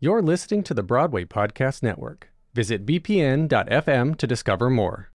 You're listening to the Broadway Podcast Network. Visit bpn.fm to discover more.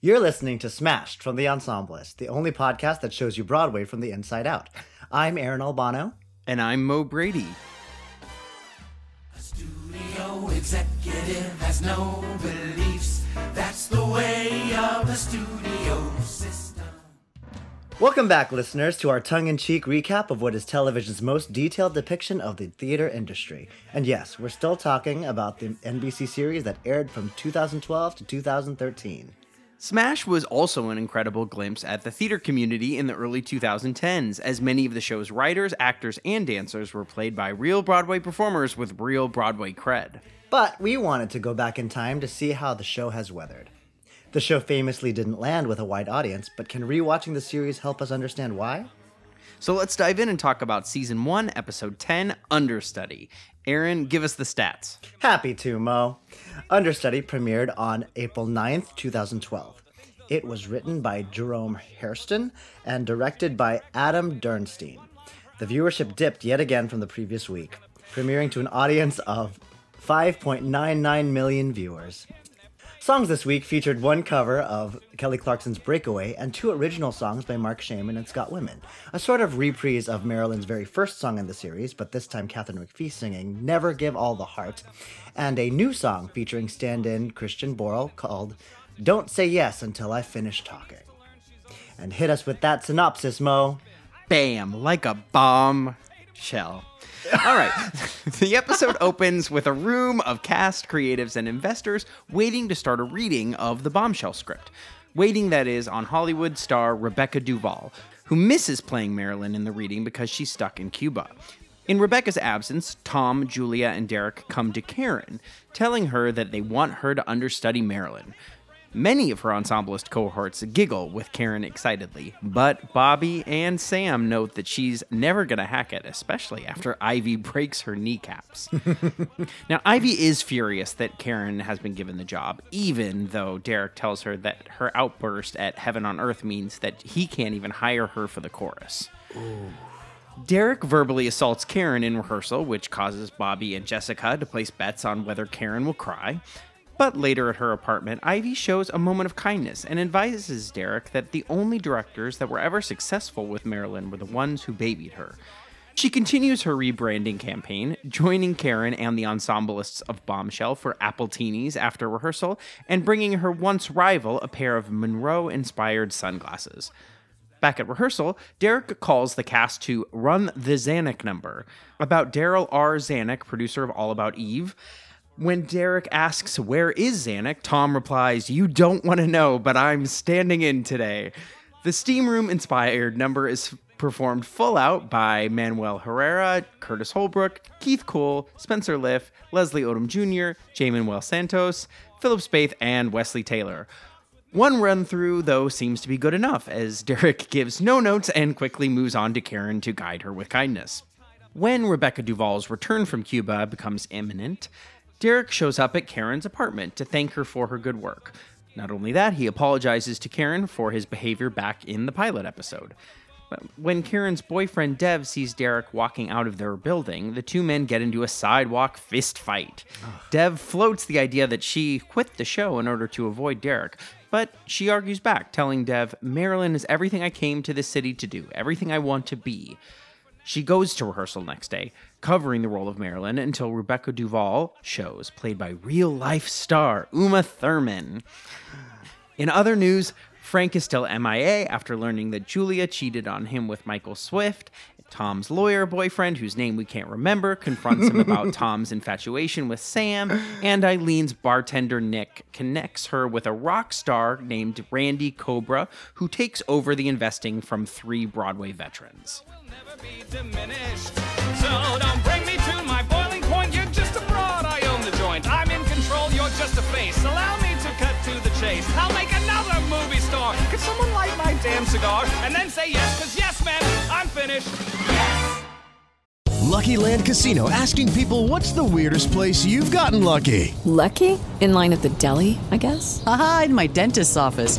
You're listening to Smashed from The Ensemblist, the only podcast that shows you Broadway from the inside out. I'm Aaron Albano. And I'm Mo Brady. A studio executive has no beliefs. That's the way of the studio system. Welcome back, listeners, to our tongue in cheek recap of what is television's most detailed depiction of the theater industry. And yes, we're still talking about the NBC series that aired from 2012 to 2013. Smash was also an incredible glimpse at the theater community in the early 2010s, as many of the show's writers, actors, and dancers were played by real Broadway performers with real Broadway cred. But we wanted to go back in time to see how the show has weathered. The show famously didn't land with a wide audience, but can rewatching the series help us understand why? So let's dive in and talk about Season 1, Episode 10, Understudy. Aaron, give us the stats. Happy to, Mo. Understudy premiered on April 9th, 2012. It was written by Jerome Hairston and directed by Adam Dernstein. The viewership dipped yet again from the previous week, premiering to an audience of 5.99 million viewers. Songs this week featured one cover of Kelly Clarkson's Breakaway and two original songs by Marc Shaiman and Scott Wittman. A sort of reprise of Marilyn's very first song in the series, but this time Katharine McPhee singing Never Give All the Heart, and a new song featuring stand in Christian Borle called Don't Say Yes Until I Finish Talking. And hit us with that synopsis, Mo. Bam, like a bomb shell. All right. the episode opens with a room of cast, creatives, and investors waiting to start a reading of the bombshell script. Waiting, that is, on Hollywood star Rebecca Duvall, who misses playing Marilyn in the reading because she's stuck in Cuba. In Rebecca's absence, Tom, Julia, and Derek come to Karen, telling her that they want her to understudy Marilyn. Many of her ensemblist cohorts giggle with Karen excitedly, but Bobby and Sam note that she's never going to hack it, especially after Ivy breaks her kneecaps. now, Ivy is furious that Karen has been given the job, even though Derek tells her that her outburst at Heaven on Earth means that he can't even hire her for the chorus. Derek verbally assaults Karen in rehearsal, which causes Bobby and Jessica to place bets on whether Karen will cry. But later at her apartment, Ivy shows a moment of kindness and advises Derek that the only directors that were ever successful with Marilyn were the ones who babied her. She continues her rebranding campaign, joining Karen and the ensemblists of Bombshell for apple Appletinis after rehearsal, and bringing her once rival a pair of Monroe inspired sunglasses. Back at rehearsal, Derek calls the cast to run the Zanuck number about Darryl R. Zanuck, producer of All About Eve. When Derek asks, Where is Zanuck? Tom replies, You don't want to know, but I'm standing in today. The Steam Room inspired number is performed full out by Manuel Herrera, Curtis Holbrook, Keith Cole, Spencer Liff, Leslie Odom Jr., J. Manuel Santos, Philip Spaeth, and Wesley Taylor. One run through, though, seems to be good enough, as Derek gives no notes and quickly moves on to Karen to guide her with kindness. When Rebecca Duvall's return from Cuba becomes imminent, Derek shows up at Karen's apartment to thank her for her good work. Not only that, he apologizes to Karen for his behavior back in the pilot episode. But when Karen's boyfriend Dev sees Derek walking out of their building, the two men get into a sidewalk fist fight. Dev floats the idea that she quit the show in order to avoid Derek, but she argues back, telling Dev, Marilyn is everything I came to this city to do, everything I want to be. She goes to rehearsal next day, covering the role of Marilyn until Rebecca Duvall shows, played by real life star Uma Thurman. In other news, Frank is still MIA after learning that Julia cheated on him with Michael Swift. Tom's lawyer boyfriend, whose name we can't remember, confronts him about Tom's infatuation with Sam, and Eileen's bartender Nick connects her with a rock star named Randy Cobra, who takes over the investing from three Broadway veterans. Never be diminished. So don't bring me to my boiling point. You're just a broad. I own the joint. I'm in control. You're just a face. Allow me to cut to the chase. I'll make another movie star. Could someone light my damn cigar and then say yes? Cause yes, man, I'm finished. Lucky Land Casino asking people what's the weirdest place you've gotten lucky? Lucky? In line at the deli, I guess? Aha, in my dentist's office.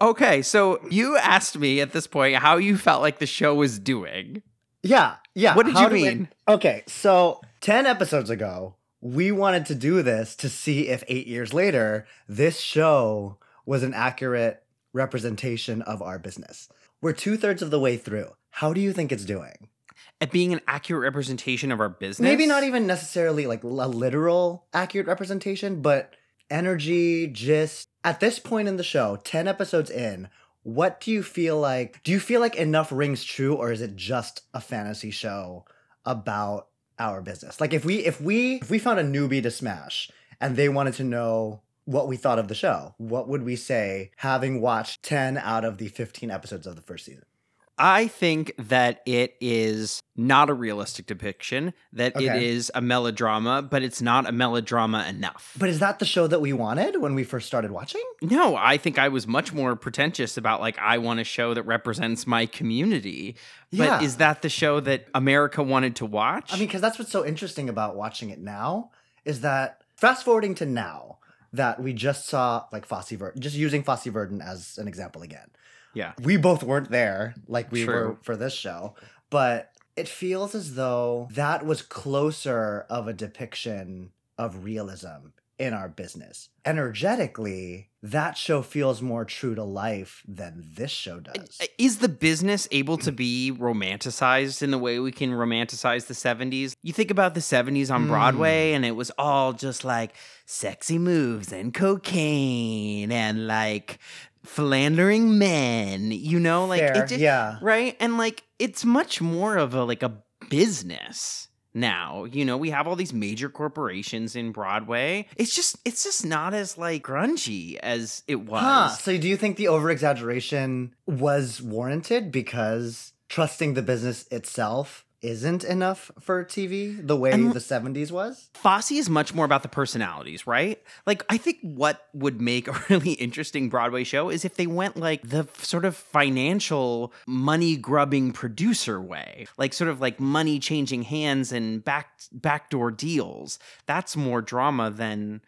Okay, so you asked me at this point how you felt like the show was doing. Yeah, yeah. What did How you mean? okay, so 10 episodes ago, we wanted to do this to see if eight years later, this show was an accurate representation of our business. We're two thirds of the way through. How do you think it's doing? At being an accurate representation of our business. Maybe not even necessarily like a literal accurate representation, but energy, gist. At this point in the show, 10 episodes in, what do you feel like? Do you feel like enough rings true or is it just a fantasy show about our business? Like if we if we if we found a newbie to smash and they wanted to know what we thought of the show, what would we say having watched 10 out of the 15 episodes of the first season? I think that it is not a realistic depiction, that it Okay. is a melodrama, but it's not a melodrama enough. But is that the show that we wanted when we first started watching? No, I think I was much more pretentious about like I want a show that represents my community. But Yeah. is that the show that America wanted to watch? I mean, because that's what's so interesting about watching it now is that fast forwarding to now that we just saw like Fosse Verdon, just using Fosse Verdon as an example again. Yeah. We both weren't there like we True. were for this show, but it feels as though that was closer of a depiction of realism in our business. Energetically, that show feels more true to life than this show does. Is the business able to be romanticized in the way we can romanticize the 70s? You think about the 70s on Broadway, Hmm. and it was all just like sexy moves and cocaine and like philandering men, you know? Like, Fair, it just, yeah. Right? And like, it's much more of a like a business now you know we have all these major corporations in broadway it's just it's just not as like grungy as it was Huh. So do you think the over exaggeration was warranted because trusting the business itself isn't enough for TV the way And- the 70s was? Fosse is much more about the personalities, right? Like, I think what would make a really interesting Broadway show is if they went like the sort of financial, money grubbing producer way, like sort of like money changing hands and back backdoor deals. That's more drama than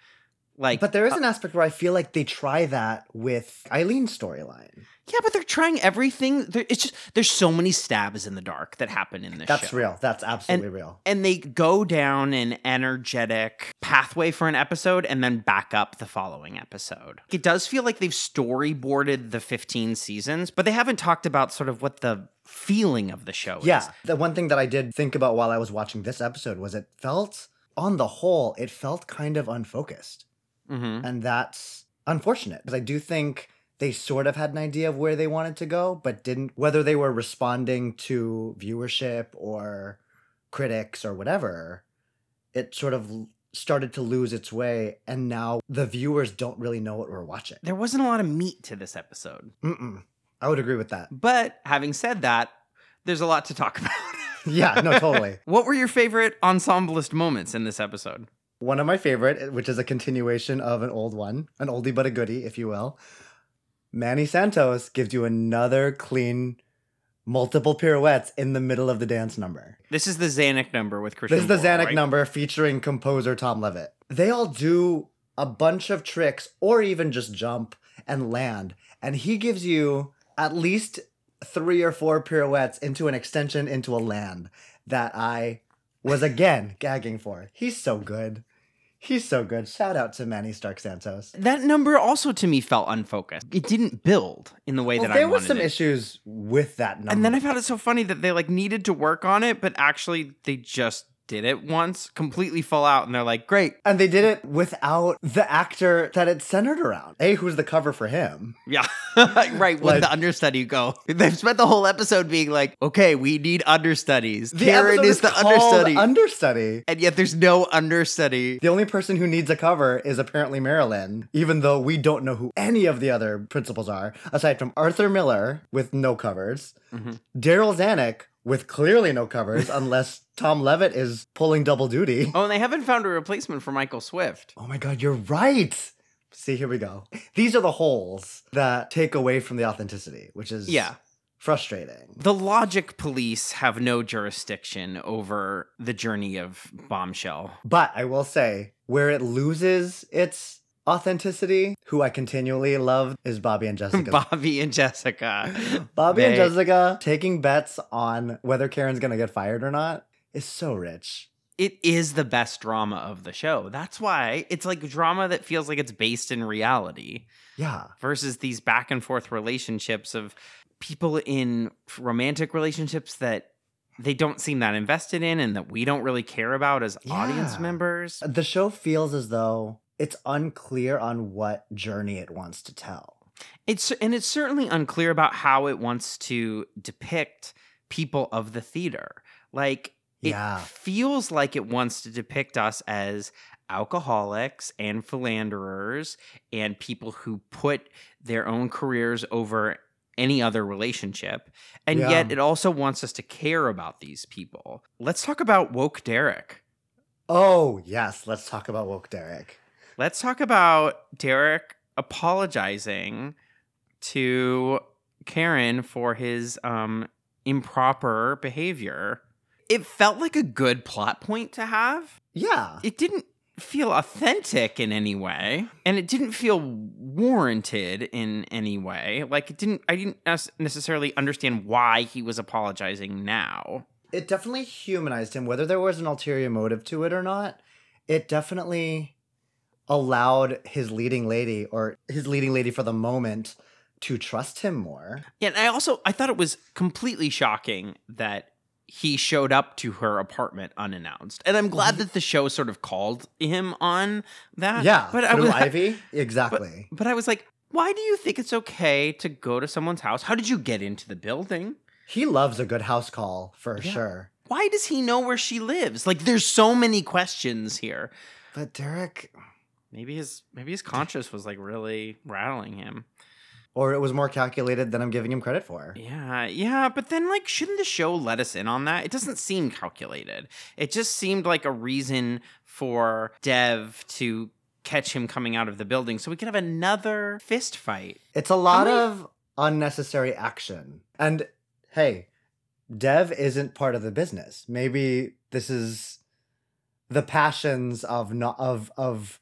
like. But there is uh, an aspect where I feel like they try that with Eileen's storyline. yeah, but they're trying everything. There- It's just there's so many stabs in the dark that happen in this. That's show. real. That's absolutely real. and they go down an energetic pathway for an episode and then back up the following episode. It does feel like they've storyboarded the 15 seasons, but they haven't talked about sort of what the feeling of the show is. Yeah. The one thing that I did think about while I was watching this episode was it felt, on the whole, it felt kind of unfocused. Mhm. And that's unfortunate because I do think they sort of had an idea of where they wanted to go, but didn't, whether they were responding to viewership or critics or whatever, it sort of started to lose its way. And now the viewers don't really know what we're watching. There wasn't a lot of meat to this episode. Mm-mm. I would agree with that. But having said that, there's a lot to talk about. Yeah, no, totally. what were your favorite ensemblist moments in this episode? One of my favorite, eh, which is a continuation of an old one, an oldie but a goodie, if you will. Manny Santos gives you another clean, multiple pirouettes in the middle of the dance number. This is the Zanuck number with Christian. This is the Zanuck right? number featuring composer Tom Levitt. They all do a bunch of tricks or even just jump and land. And he gives you at least three or four pirouettes into an extension into a land that I was again gagging for. He's so good. He's so good. Shout out to Manny Stark Santos. That number also to me felt unfocused. It didn't build in the way Well, that there I was wanted some it. issues with that number. And then I found it so funny that they like needed to work on it, but actually they just did it once, completely full out, and they're like, great. And they did it without the actor that it's centered around. A, who's the cover for him? Yeah. right. When Like- the understudy go. They've spent the whole episode being like, okay, we need understudies. The Karen episode is the understudy. Understudy. and yet there's no understudy. The only person who needs a cover is apparently Marilyn, even though we don't know who any of the other principals are, aside from Arthur Miller with no covers, Mm-hmm. Darryl Zanuck with clearly no covers, unless Tom Levitt is pulling double duty. Oh, and they haven't found a replacement for Michael Swift. Oh my god, you're right. See, here we go. These are the holes that take away from the authenticity, which is Yeah. frustrating. The logic police have no jurisdiction over the journey of Bombshell. But I will say, where it loses its authenticity, who I continually love is Bobby and Jessica. Bobby and Jessica. Bobby and Jessica taking bets on whether Karen's gonna get fired or not is so rich. It is the best drama of the show. That's why it's like drama that feels like it's based in reality Yeah. versus these back and forth relationships of people in romantic relationships that they don't seem that invested in and that we don't really care about as audience members. The show feels as though it's unclear on what journey it wants to tell. It's and it's certainly unclear about how it wants to depict people of the theater. Like it Yeah. feels like it wants to depict us as alcoholics and philanderers and people who put their own careers over any other relationship. And Yeah. yet it also wants us to care about these people. Let's talk about woke Derek. Oh, yes. Let's talk about Woke Derek. Let's talk about Derek apologizing to Karen for his um improper behavior. It felt like a good plot point to have. Yeah. It didn't feel authentic in any way, and it didn't feel warranted in any way. Like it didn't I didn't necessarily understand why he was apologizing now. It definitely humanized him, whether there was an ulterior motive to it or not. It definitely allowed his leading lady or his leading lady for the moment to trust him more. Yeah, and I also I thought it was completely shocking that he showed up to her apartment unannounced. And I'm glad mm-hmm. that the show sort of called him on that. Yeah, but I was Ivy, exactly. But, but I was like, why do you think it's okay to go to someone's house? How did you get into the building? He loves a good house call for Yeah. sure. Why does he know where she lives? Like there's so many questions here. But Derek, Maybe his maybe his conscience was like really rattling him. or it was more calculated than I'm giving him credit for. Yeah, yeah, but then like shouldn't the show let us in on that? It doesn't seem calculated. It just seemed like a reason for Dev to catch him coming out of the building so we could have another fist fight. It's a lot many- of unnecessary action. And hey, Dev isn't part of the business. Maybe this is the passions of not of of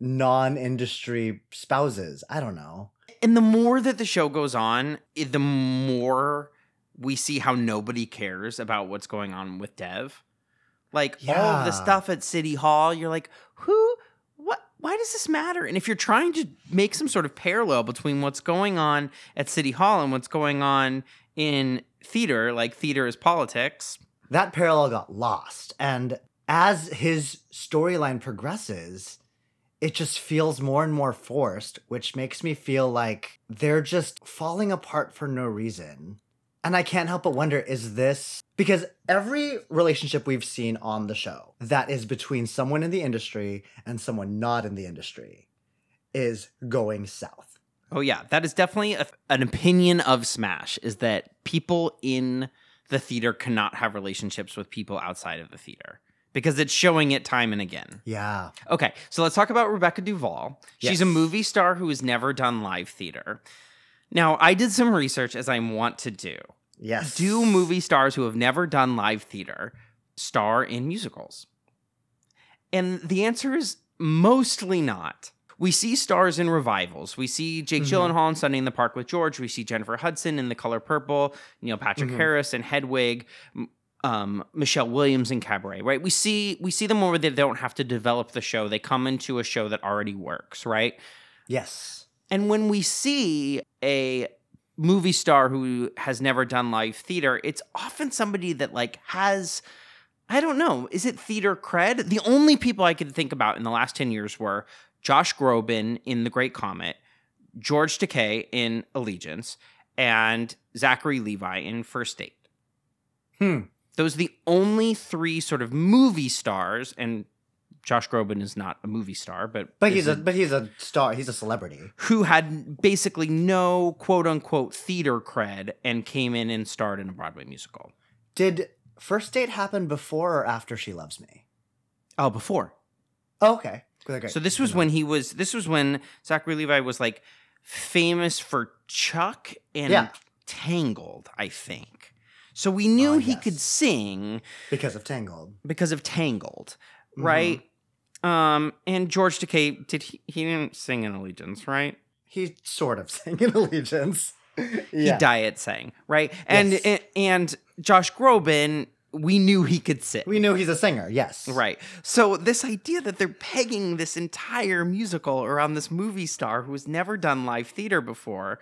non-industry spouses. I don't know. And the more that the show goes on, the more we see how nobody cares about what's going on with Dev. Like all of the stuff at City Hall, you're like, who what why does this matter? And if you're trying to make some sort of parallel between what's going on at City Hall and what's going on in theater, like theater is politics, That parallel got lost. And as his storyline progresses, it just feels more and more forced, which makes me feel like they're just falling apart for no reason. And I can't help but wonder is this because every relationship we've seen on the show that is between someone in the industry and someone not in the industry is going south. Oh yeah, that is definitely a, an opinion of Smash is that people in the theater cannot have relationships with people outside of the theater because it's showing it time and again. Yeah. Okay, so let's talk about Rebecca Duvall. She's a movie star who has never done live theater. Now, I did some research as I want to do. Yes. Do movie stars who have never done live theater star in musicals? And the answer is mostly not. We see stars in revivals. We see Jake Mhm. Gyllenhaal in Sunday in the Park with George. We see Jennifer Hudson in The Color Purple, Neil Patrick Mhm. Harris in Hedwig. Um, Michelle Williams in Cabaret, right? We see we see them where they don't have to develop the show; they come into a show that already works, right? Yes. And when we see a movie star who has never done live theater, it's often somebody that like has I don't know, is it theater cred? The only people I could think about in the last 10 years were Josh Groban in The Great Comet, George Takei in Allegiance, and Zachary Levi in First Date. Hmm. Those are the only three sort of movie stars, and Josh Groban is not a movie star, but But he's a but he's a star. He's a celebrity. who had basically no quote unquote theater cred and came in and starred in a Broadway musical. Did first date happen before or after She Loves Me? Oh, before. Oh, okay. Okay. So this was when he was. This was when Zachary Levi was like famous for Chuck and Yeah. Tangled, I think. So we knew Ah, he yes. could sing because of Tangled. because of Tangled, Mhm. right? Um, and George Takei did he? He didn't sing in Allegiance, right? He sort of sang in Allegiance. He yeah. diet sang, right? And, Yes. and and Josh Groban, we knew he could sing. We knew he's a singer. Yes. Right. So this idea that they're pegging this entire musical around this movie star who has never done live theater before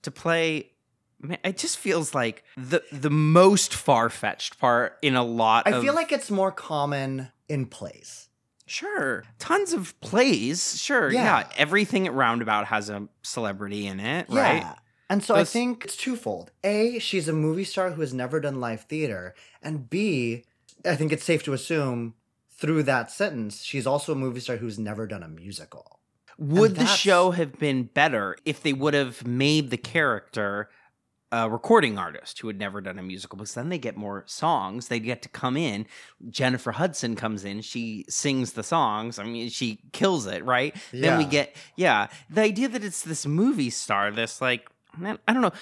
to play man, it just feels like the the most far-fetched part in a lot I of feel like it's more common in plays. Sure. Tons of plays. Sure. Yeah. Yeah. Everything at Roundabout has a celebrity in it, right? Yeah. And so I think it's twofold. A, she's a movie star who has never done live theater. And B, I think it's safe to assume through that sentence, she's also a movie star who's never done a musical. Would the show have been better if they would have made the character a recording artist who had never done a musical? Because then they get more songs. They get to come in. Jennifer Hudson comes in. She sings the songs. I mean, she kills it, right? Yeah. Then we get, yeah, the idea that it's this movie star, this like, man, I don't know.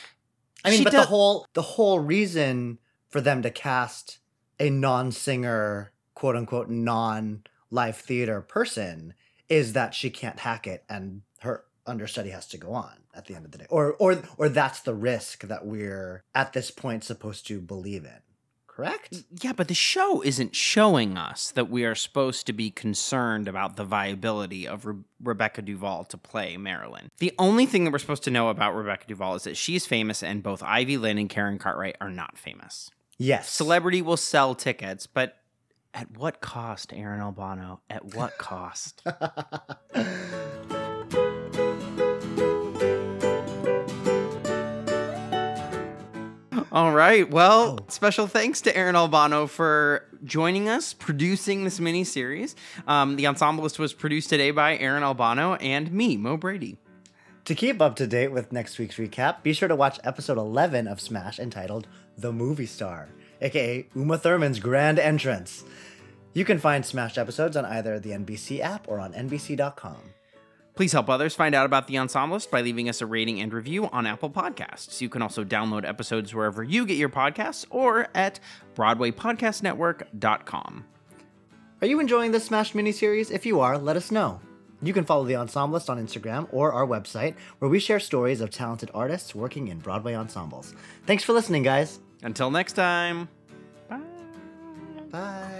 I mean, She but the whole the whole reason for them to cast a non-singer, quote unquote, non-live theater person is that she can't hack it and her understudy has to go on at the end of the day. Or or or that's the risk that we're at this point supposed to believe in. Correct? Yeah, but the show isn't showing us that we are supposed to be concerned about the viability of Re- Rebecca Duvall to play Marilyn. The only thing that we're supposed to know about Rebecca Duvall is that she's famous and both Ivy Lynn and Karen Cartwright are not famous. Yes. Celebrity will sell tickets, but at what cost, Aaron Albano? At what cost? All right. Well, special thanks to Aaron Albano for joining us, producing this mini series. Um, the Ensemblist was produced today by Aaron Albano and me, Mo Brady. To keep up to date with next week's recap, be sure to watch episode 11 of Smash entitled The Movie Star, aka Uma Thurman's grand entrance. You can find Smash episodes on either the NBC app or on NBC.com. Please help others find out about the Ensemblist by leaving us a rating and review on Apple Podcasts. You can also download episodes wherever you get your podcasts or at BroadwayPodcastNetwork.com. Are you enjoying this Smash miniseries? If you are, let us know. You can follow the Ensemblist on Instagram or our website, where we share stories of talented artists working in Broadway ensembles. Thanks for listening, guys. Until next time. Bye. Bye.